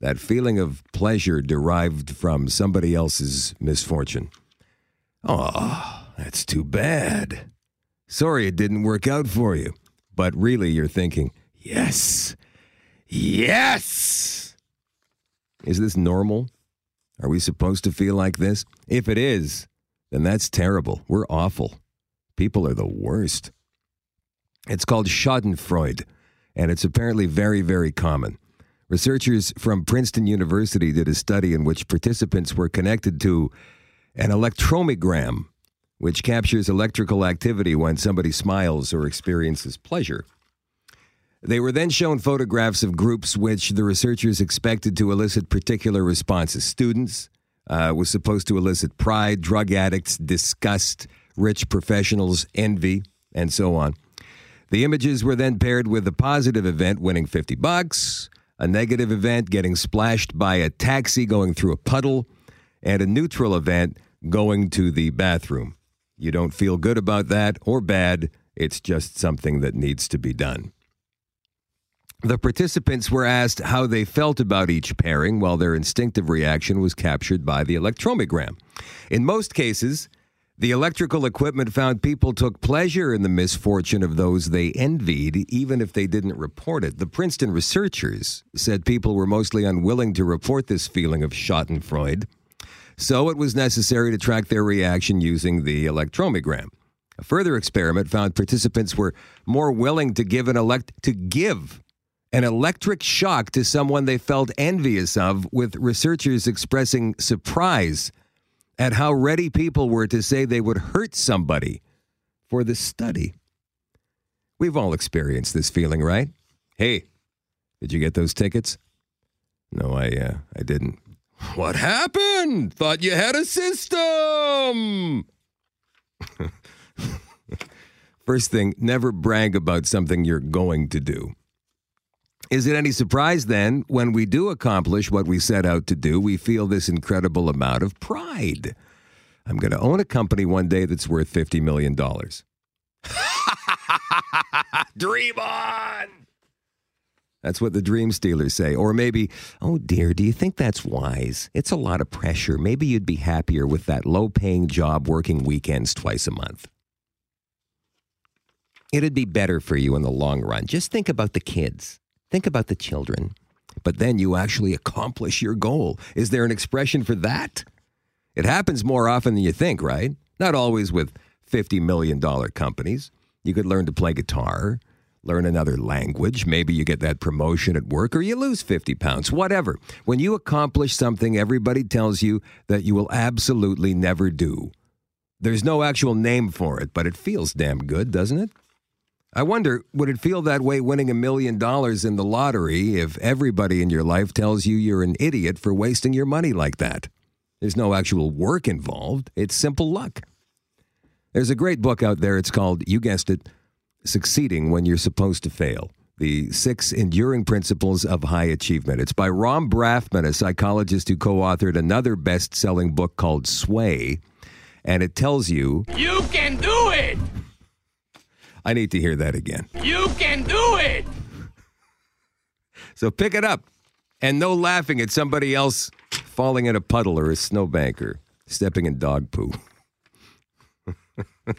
That feeling of pleasure derived from somebody else's misfortune. Oh, that's too bad. Sorry it didn't work out for you. But really, you're thinking, yes, yes. Is this normal? Are we supposed to feel like this? If it is, then that's terrible. We're awful. People are the worst. It's called Schadenfreude, and it's apparently very, very common. Researchers from Princeton University did a study in which participants were connected to an electromyogram, which captures electrical activity when somebody smiles or experiences pleasure. They were then shown photographs of groups which the researchers expected to elicit particular responses. Students uh, was supposed to elicit pride, drug addicts, disgust, rich professionals, envy, and so on. The images were then paired with a positive event winning 50 bucks, a negative event getting splashed by a taxi going through a puddle, and a neutral event going to the bathroom. You don't feel good about that or bad, it's just something that needs to be done. The participants were asked how they felt about each pairing, while their instinctive reaction was captured by the electromyogram. In most cases, the electrical equipment found people took pleasure in the misfortune of those they envied, even if they didn't report it. The Princeton researchers said people were mostly unwilling to report this feeling of Schadenfreude, so it was necessary to track their reaction using the electromyogram. A further experiment found participants were more willing to give an elect to give an electric shock to someone they felt envious of, with researchers expressing surprise at how ready people were to say they would hurt somebody for the study. We've all experienced this feeling, right? Hey, did you get those tickets? No, I uh, I didn't. What happened? Thought you had a system. First thing, never brag about something you're going to do. Is it any surprise then, when we do accomplish what we set out to do, we feel this incredible amount of pride? I'm going to own a company one day that's worth $50 million. Dream on! That's what the dream stealers say. Or maybe, oh dear, do you think that's wise? It's a lot of pressure. Maybe you'd be happier with that low paying job working weekends twice a month. It'd be better for you in the long run. Just think about the kids. Think about the children. But then you actually accomplish your goal. Is there an expression for that? It happens more often than you think, right? Not always with $50 million companies. You could learn to play guitar, learn another language. Maybe you get that promotion at work or you lose 50 pounds, whatever. When you accomplish something, everybody tells you that you will absolutely never do. There's no actual name for it, but it feels damn good, doesn't it? I wonder, would it feel that way winning a million dollars in the lottery if everybody in your life tells you you're an idiot for wasting your money like that? There's no actual work involved, it's simple luck. There's a great book out there. It's called, you guessed it, Succeeding When You're Supposed to Fail The Six Enduring Principles of High Achievement. It's by Rom Brafman, a psychologist who co authored another best selling book called Sway. And it tells you, You can do! I need to hear that again. You can do it! So pick it up. And no laughing at somebody else falling in a puddle or a snowbank or stepping in dog poo.